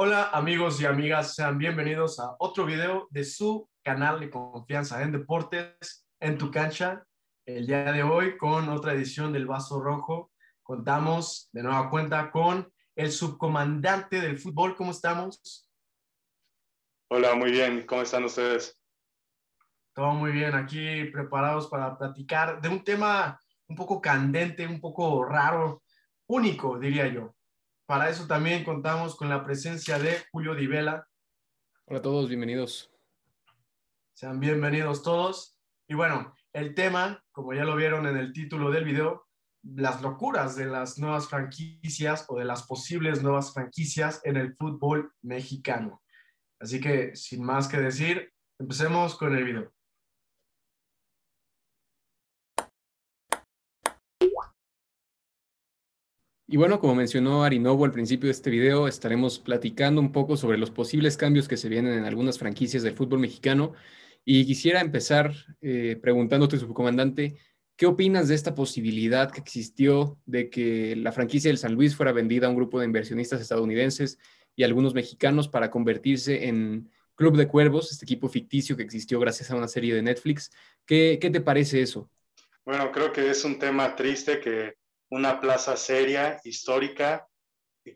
Hola amigos y amigas, sean bienvenidos a otro video de su canal de confianza en deportes, en tu cancha. El día de hoy con otra edición del Vaso Rojo. Contamos de nueva cuenta con el subcomandante del fútbol. ¿Cómo estamos? Hola, muy bien. ¿Cómo están ustedes? Todo muy bien. Aquí preparados para platicar de un tema un poco candente, un poco raro, único, diría yo. Para eso también contamos con la presencia de Julio Divela. Hola a todos, bienvenidos. Sean bienvenidos todos. Y bueno, el tema, como ya lo vieron en el título del video, las locuras de las nuevas franquicias o de las posibles nuevas franquicias en el fútbol mexicano. Así que, sin más que decir, empecemos con el video. Y bueno, como mencionó Arinovo al principio de este video, estaremos platicando un poco sobre los posibles cambios que se vienen en algunas franquicias del fútbol mexicano. Y quisiera empezar eh, preguntándote, subcomandante, ¿qué opinas de esta posibilidad que existió de que la franquicia del San Luis fuera vendida a un grupo de inversionistas estadounidenses y algunos mexicanos para convertirse en Club de Cuervos, este equipo ficticio que existió gracias a una serie de Netflix? ¿Qué, qué te parece eso? Bueno, creo que es un tema triste que una plaza seria, histórica,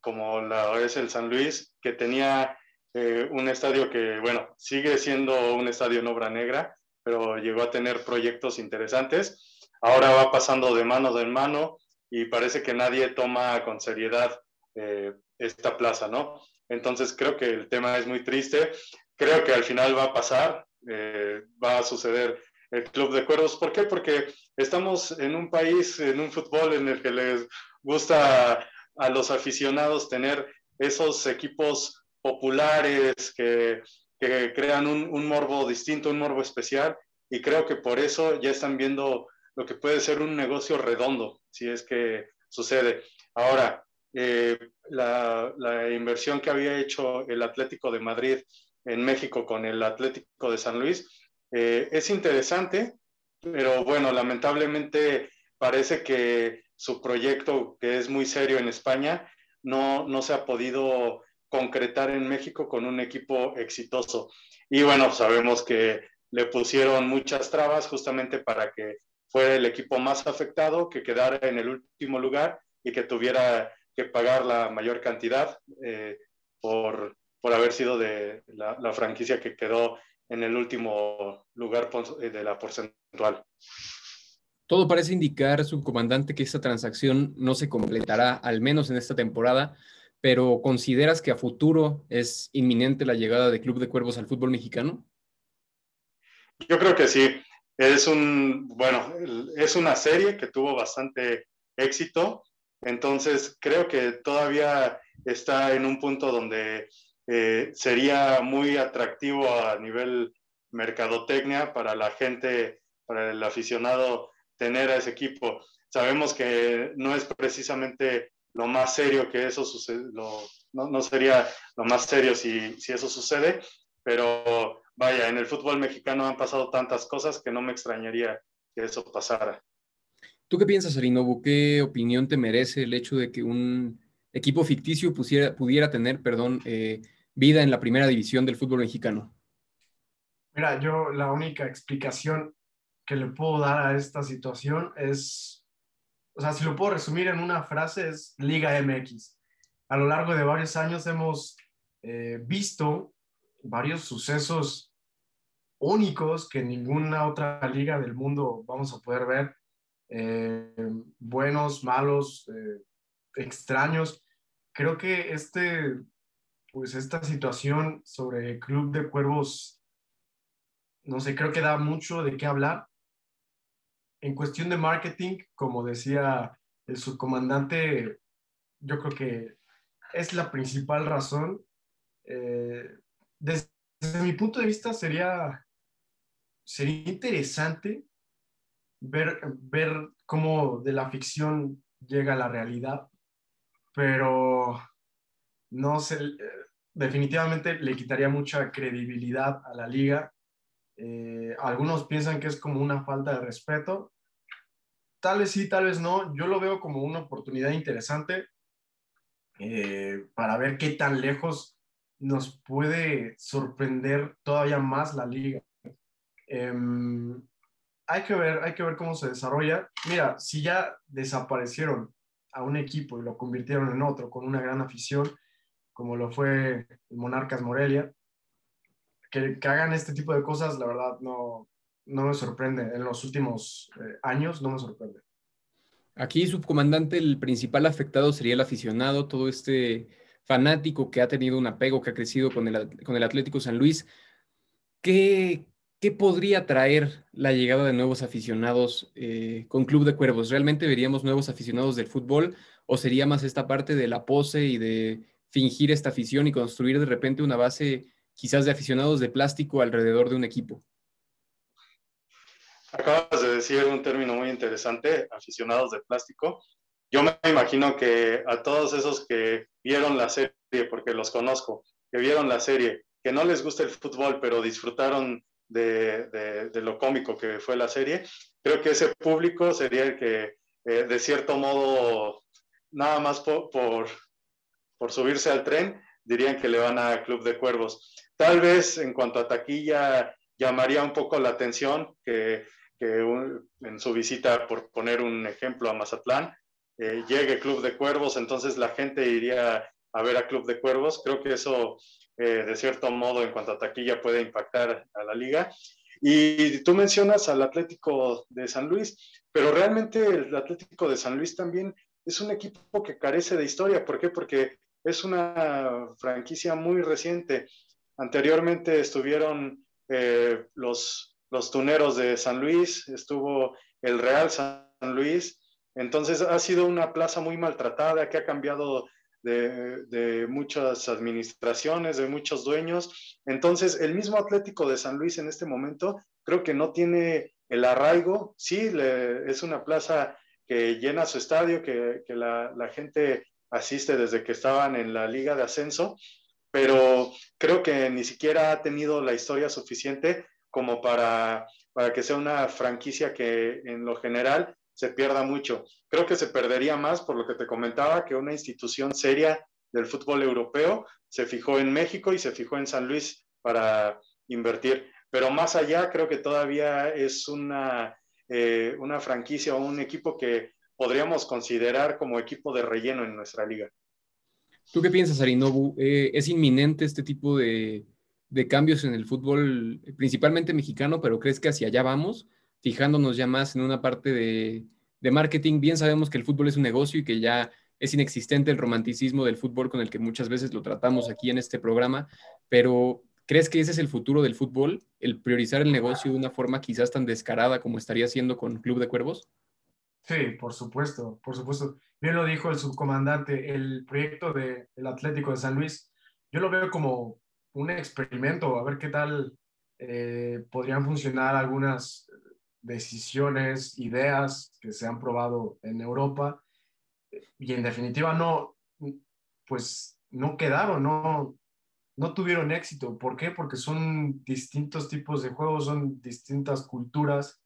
como la es el San Luis, que tenía eh, un estadio que, bueno, sigue siendo un estadio en obra negra, pero llegó a tener proyectos interesantes. Ahora va pasando de mano en mano y parece que nadie toma con seriedad eh, esta plaza, ¿no? Entonces creo que el tema es muy triste. Creo que al final va a pasar, eh, va a suceder el Club de Cuervos. ¿Por qué? Porque estamos en un país, en un fútbol en el que les gusta a los aficionados tener esos equipos populares que, que crean un, un, morbo distinto, un morbo especial, y creo que por eso ya están viendo lo que puede ser un negocio redondo, si es que sucede. Ahora, eh, la, la inversión que había hecho el Atlético de Madrid en México con el Atlético de San Luis, eh, es interesante, pero bueno, lamentablemente parece que su proyecto, que es muy serio en España, no, no se ha podido concretar en México con un equipo exitoso. Y bueno, sabemos que le pusieron muchas trabas justamente para que fuera el equipo más afectado, que quedara en el último lugar y que tuviera que pagar la mayor cantidad eh, por, por, haber sido de la, la, franquicia que quedó en el último lugar eh, de la porcentual. Todo parece indicar, subcomandante, que esta transacción no se completará, al menos en esta temporada, pero ¿consideras que a futuro es inminente la llegada de Club de Cuervos al fútbol mexicano? Yo creo que sí. Es un, bueno, es una serie que tuvo bastante éxito, entonces creo que todavía está en un punto donde eh, sería muy atractivo a nivel mercadotecnia para la gente, para el aficionado tener a ese equipo. Sabemos que no es precisamente lo más serio que eso sucede, no, no, sería lo más serio si, si eso sucede, pero vaya, en el fútbol mexicano han pasado tantas cosas que no me extrañaría que eso pasara. ¿Tú qué piensas, Arinobu? ¿Qué opinión te merece el hecho de que un equipo ficticio pusiera, pudiera tener, perdón, eh, vida en la primera división del fútbol mexicano? Mira, yo la única explicación que le puedo dar a esta situación es, o sea, si lo puedo resumir en una frase, es Liga MX. A lo largo de varios años hemos eh, visto varios sucesos únicos que ninguna otra liga del mundo vamos a poder ver, eh, buenos, malos, eh, extraños. Creo que este pues esta situación sobre Club de Cuervos, no sé, creo que da mucho de qué hablar. En cuestión de marketing, como decía el subcomandante, yo creo que es la principal razón. Eh, desde, mi punto de vista sería, sería interesante ver, ver cómo de la ficción llega a la realidad, pero no sé, definitivamente le quitaría mucha credibilidad a la liga. Eh, algunos piensan que es como una falta de respeto. Tal vez sí, tal vez no. Yo lo veo como una oportunidad interesante eh, para ver qué tan lejos nos puede sorprender todavía más la liga. Em, hay, que ver, hay que ver cómo se desarrolla. Mira, si ya desaparecieron a un equipo y lo convirtieron en otro con una gran afición, como lo fue Monarcas Morelia, que, hagan este tipo de cosas, la verdad, no, no me sorprende. En los últimos eh, años no me sorprende. Aquí, subcomandante, el principal afectado sería el aficionado, todo este fanático que ha tenido un apego, que ha crecido con el, con el Atlético San Luis. ¿Qué, ¿Qué podría traer la llegada de nuevos aficionados eh, con Club de Cuervos? ¿Realmente veríamos nuevos aficionados del fútbol o sería más esta parte de la pose y de fingir esta afición y construir de repente una base quizás de aficionados de plástico alrededor de un equipo? Acabas de decir un término muy interesante, aficionados de plástico. Yo me imagino que a todos esos que vieron la serie, porque los conozco, que vieron la serie, que no les gusta el fútbol, pero disfrutaron de, lo cómico que fue la serie, creo que ese público sería el que, eh, de cierto modo, nada más por, por, subirse al tren, dirían que le van a Club de Cuervos. Tal vez en cuanto a taquilla llamaría un poco la atención que, en su visita, por poner un ejemplo, a Mazatlán, eh, llegue Club de Cuervos, entonces la gente iría a ver a Club de Cuervos. Creo que eso eh, de cierto modo, en cuanto a taquilla, puede impactar a la liga. Y tú mencionas al Atlético de San Luis, pero realmente el Atlético de San Luis también es un equipo que carece de historia. ¿Por qué? Porque es una franquicia muy reciente. Anteriormente estuvieron eh, los, los tuneros de San Luis, estuvo el Real San Luis. Entonces ha sido una plaza muy maltratada que ha cambiado de, muchas administraciones, de muchos dueños. Entonces, el mismo Atlético de San Luis en este momento creo que no tiene el arraigo. Sí, es una plaza que llena su estadio, que, la, gente asiste desde que estaban en la liga de ascenso, pero creo que ni siquiera ha tenido la historia suficiente como para, para que sea una franquicia que en lo general se pierda mucho. Creo que se perdería más, por lo que te comentaba, que una institución seria del fútbol europeo se fijó en México y se fijó en San Luis para invertir. Pero más allá, creo que todavía es una, eh, una franquicia o un equipo que podríamos considerar como equipo de relleno en nuestra liga. ¿Tú qué piensas, Arinobu? Eh, ¿Es inminente este tipo de, cambios en el fútbol, principalmente mexicano, pero crees que hacia allá vamos? fijándonos ya más en una parte de, marketing, bien sabemos que el fútbol es un negocio y que ya es inexistente el romanticismo del fútbol con el que muchas veces lo tratamos aquí en este programa, pero ¿crees que ese es el futuro del fútbol? ¿El priorizar el negocio de una forma quizás tan descarada como estaría haciendo con Club de Cuervos? Sí, por supuesto, por supuesto. Bien lo dijo el subcomandante, el proyecto del Atlético de San Luis, yo lo veo como un experimento, a ver qué tal eh, podrían funcionar algunas decisiones, ideas que se han probado en Europa y en definitiva no, pues no quedaron, no, no tuvieron éxito. ¿Por qué? Porque son distintos tipos de juegos, son distintas culturas.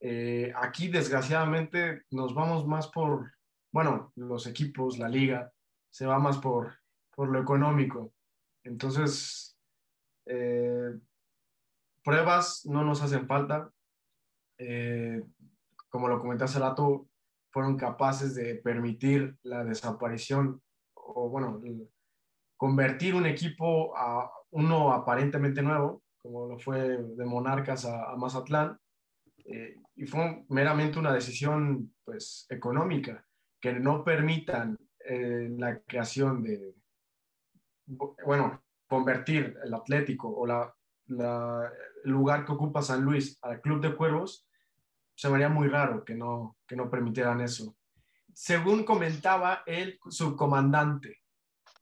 Eh, aquí, desgraciadamente, nos vamos más por, bueno, los equipos, la liga, se va más por, por lo económico. Entonces, eh, pruebas no nos hacen falta. Eh, como lo comenté hace rato, fueron capaces de permitir la desaparición o, bueno, convertir un equipo a uno aparentemente nuevo, como lo fue de Monarcas a, Mazatlán, eh, y fue meramente una decisión pues, económica, que no permitan eh, la creación de, bueno, convertir el Atlético o la, el lugar que ocupa San Luis al Club de Cuervos, se vería muy raro que no, que no permitieran eso. Según comentaba el subcomandante,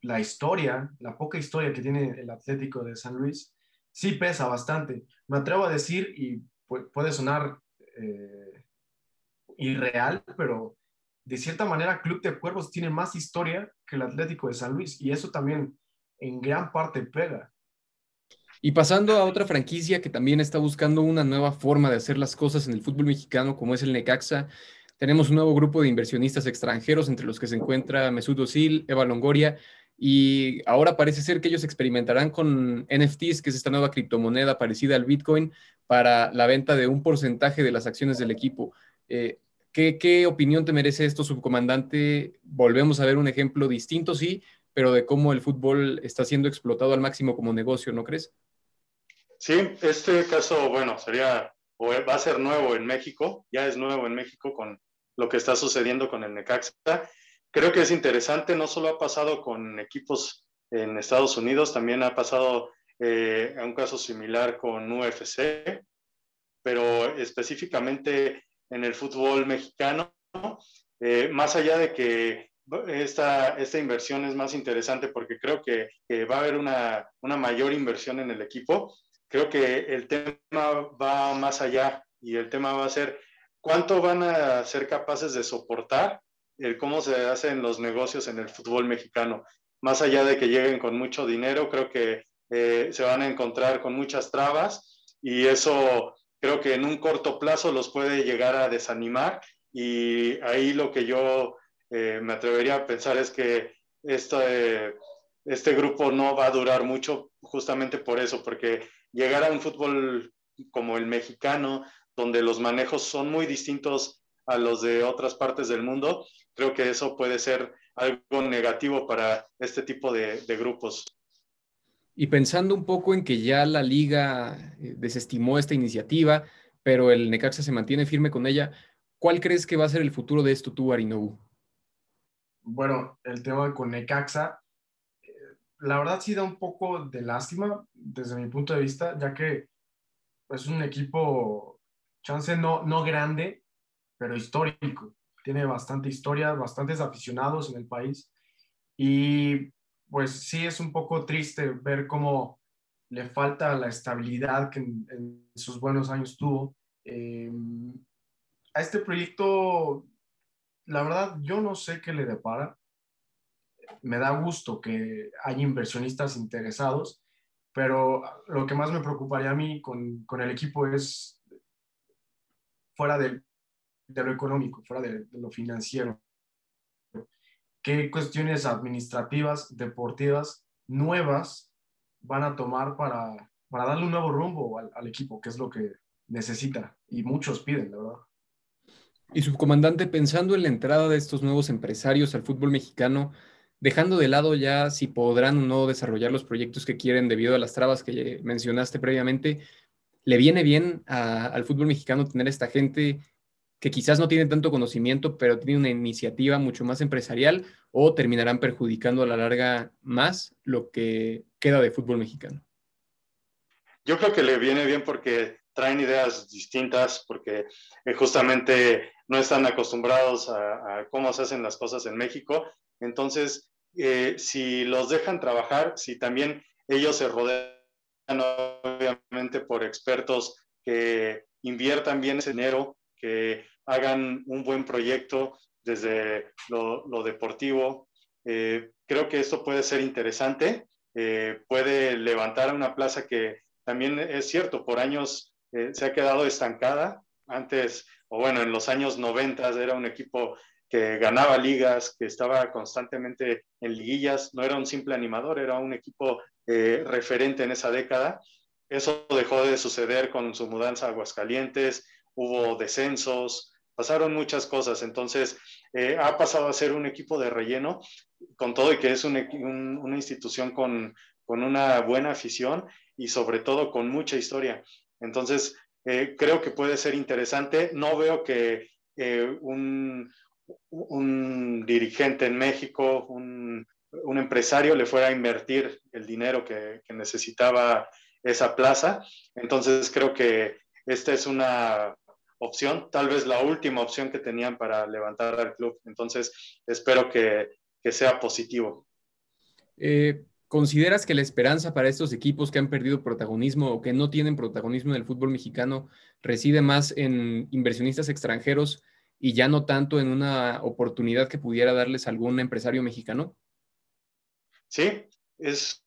la historia, la poca historia que tiene el Atlético de San Luis, sí pesa bastante. Me atrevo a decir, y puede sonar eh, irreal, pero de cierta manera Club de Cuervos tiene más historia que el Atlético de San Luis, y eso también en gran parte pega. Y pasando a otra franquicia que también está buscando una nueva forma de hacer las cosas en el fútbol mexicano, como es el Necaxa, tenemos un nuevo grupo de inversionistas extranjeros, entre los que se encuentra Mesut Özil, Eva Longoria, y ahora parece ser que ellos experimentarán con NFTs, que es esta nueva criptomoneda parecida al Bitcoin, para la venta de un porcentaje de las acciones del equipo. Eh, ¿qué, ¿Qué opinión te merece esto, subcomandante? Volvemos a ver un ejemplo distinto, sí, pero de cómo el fútbol está siendo explotado al máximo como negocio, ¿no crees? Sí, este caso, bueno, sería o va a ser nuevo en México, ya es nuevo en México con lo que está sucediendo con el Necaxa. Creo que es interesante, no solo ha pasado con equipos en Estados Unidos, también ha pasado eh, a un caso similar con UFC, pero específicamente en el fútbol mexicano, eh, más allá de que esta, esta inversión es más interesante porque creo que, que va a haber una, una mayor inversión en el equipo, creo que el tema va más allá y el tema va a ser cuánto van a ser capaces de soportar el cómo se hacen los negocios en el fútbol mexicano. Más allá de que lleguen con mucho dinero, creo que eh, se van a encontrar con muchas trabas y eso creo que en un corto plazo los puede llegar a desanimar y ahí lo que yo eh, me atrevería a pensar es que este, este grupo no va a durar mucho justamente por eso, porque llegar a un fútbol como el mexicano, donde los manejos son muy distintos a los de otras partes del mundo, creo que eso puede ser algo negativo para este tipo de, grupos. Y pensando un poco en que ya la liga eh, desestimó esta iniciativa, pero el Necaxa se mantiene firme con ella, ¿cuál crees que va a ser el futuro de esto tú, Arinobu? Bueno, el tema con Necaxa la verdad sí da un poco de lástima desde mi punto de vista, ya que es un equipo, chance no, no grande, pero histórico. Tiene bastante historia, bastantes aficionados en el país. Y pues sí es un poco triste ver cómo le falta la estabilidad que en, sus buenos años tuvo. Em, a este proyecto, la verdad, yo no sé qué le depara me da gusto que haya inversionistas interesados, pero lo que más me preocuparía a mí con, con el equipo es fuera de, de lo económico, fuera de, lo financiero. ¿Qué cuestiones administrativas, deportivas, nuevas van a tomar para, para darle un nuevo rumbo al, al equipo, que es lo que necesita y muchos piden, la verdad? Y subcomandante, pensando en la entrada de estos nuevos empresarios al fútbol mexicano, dejando de lado ya si podrán o no desarrollar los proyectos que quieren debido a las trabas que mencionaste previamente, ¿le viene bien al fútbol mexicano tener esta gente que quizás no tiene tanto conocimiento, pero tiene una iniciativa mucho más empresarial o terminarán perjudicando a la larga más lo que queda de fútbol mexicano? Yo creo que le viene bien porque traen ideas distintas, porque eh, justamente no están acostumbrados a, a, cómo se hacen las cosas en México. Entonces, eh, si los dejan trabajar, si también ellos se rodean obviamente por expertos que inviertan bien ese dinero, que hagan un buen proyecto desde lo, deportivo. Eh, creo que esto puede ser interesante, eh, puede levantar una plaza que también es cierto, por años se ha quedado estancada. Antes, o bueno, en los años 90 era un equipo que ganaba ligas, que estaba constantemente en liguillas, no era un simple animador, era un equipo eh, referente en esa década. Eso dejó de suceder con su mudanza a Aguascalientes, hubo descensos, pasaron muchas cosas, entonces eh, ha pasado a ser un equipo de relleno, con todo y que es una institución con, con, una buena afición y sobre todo con mucha historia. Entonces, eh, creo que puede ser interesante. No veo que un, un dirigente en México, un, empresario le fuera a invertir el dinero que, necesitaba esa plaza. Entonces creo que esta es una opción, tal vez la última opción que tenían para levantar al club. Entonces espero que, sea positivo. Eh, ¿Consideras que la esperanza para estos equipos que han perdido protagonismo o que no tienen protagonismo en el fútbol mexicano reside más en inversionistas extranjeros y ya no tanto en una oportunidad que pudiera darles algún empresario mexicano? Sí, es,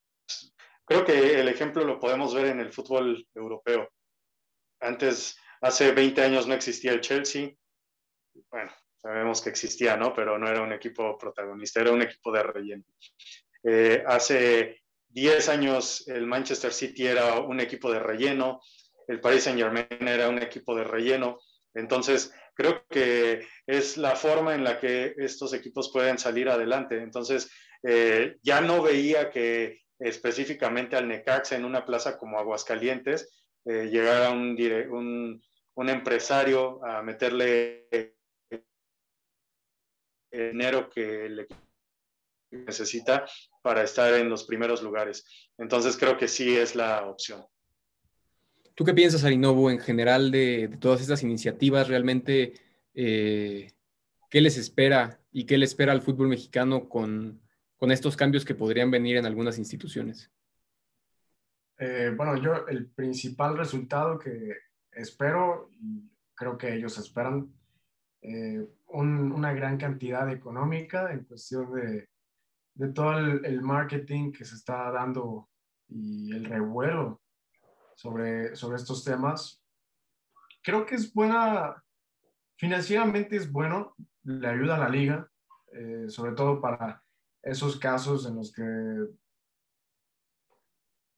creo que el ejemplo lo podemos ver en el fútbol europeo. Antes, hace 20 años no existía el Chelsea. Bueno, sabemos que existía, ¿no? Pero no era un equipo protagonista, era un equipo de relleno. Eh, hace 10 años el Manchester City era un equipo de relleno, el Paris Saint Germain era un equipo de relleno. Entonces, creo que es la forma en la que estos equipos pueden salir adelante. Entonces, eh, ya no veía que específicamente al Necaxa en una plaza como Aguascalientes eh, llegara un, un, empresario a meterle dinero que el equipo necesita para estar en los primeros lugares. Entonces creo que sí es la opción. ¿Tú qué piensas, Arinobu, en general de, todas estas iniciativas? ¿Realmente eh, qué les espera y qué le espera al fútbol mexicano con, con estos cambios que podrían venir en algunas instituciones? Eh, bueno, yo el principal resultado que espero, y creo que ellos esperan, eh, una gran cantidad económica en cuestión de, de todo el, marketing que se está dando y el revuelo sobre, sobre estos temas. Creo que es buena, financieramente es bueno, le ayuda a la liga, eh, sobre todo para esos casos en los que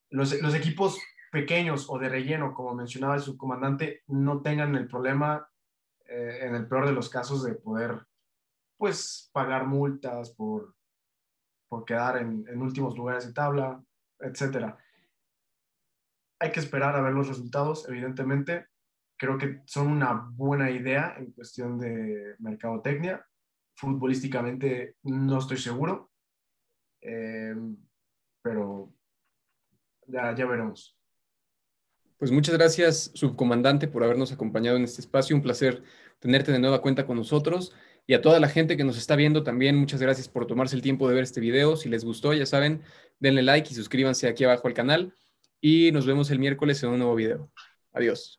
los, equipos pequeños o de relleno, como mencionaba el subcomandante, no tengan el problema, eh, en el peor de los casos, de poder, pues, pagar multas por por quedar en, últimos lugares de tabla, etcétera. Hay que esperar a ver los resultados, evidentemente. Creo que son una buena idea en cuestión de mercadotecnia. Futbolísticamente no estoy seguro, eh, pero ya, veremos. Pues muchas gracias, subcomandante, por habernos acompañado en este espacio. Un placer tenerte de nueva cuenta con nosotros. Y a toda la gente que nos está viendo también, muchas gracias por tomarse el tiempo de ver este video. Si les gustó, ya saben, denle like y suscríbanse aquí abajo al canal. Y nos vemos el miércoles en un nuevo video. Adiós.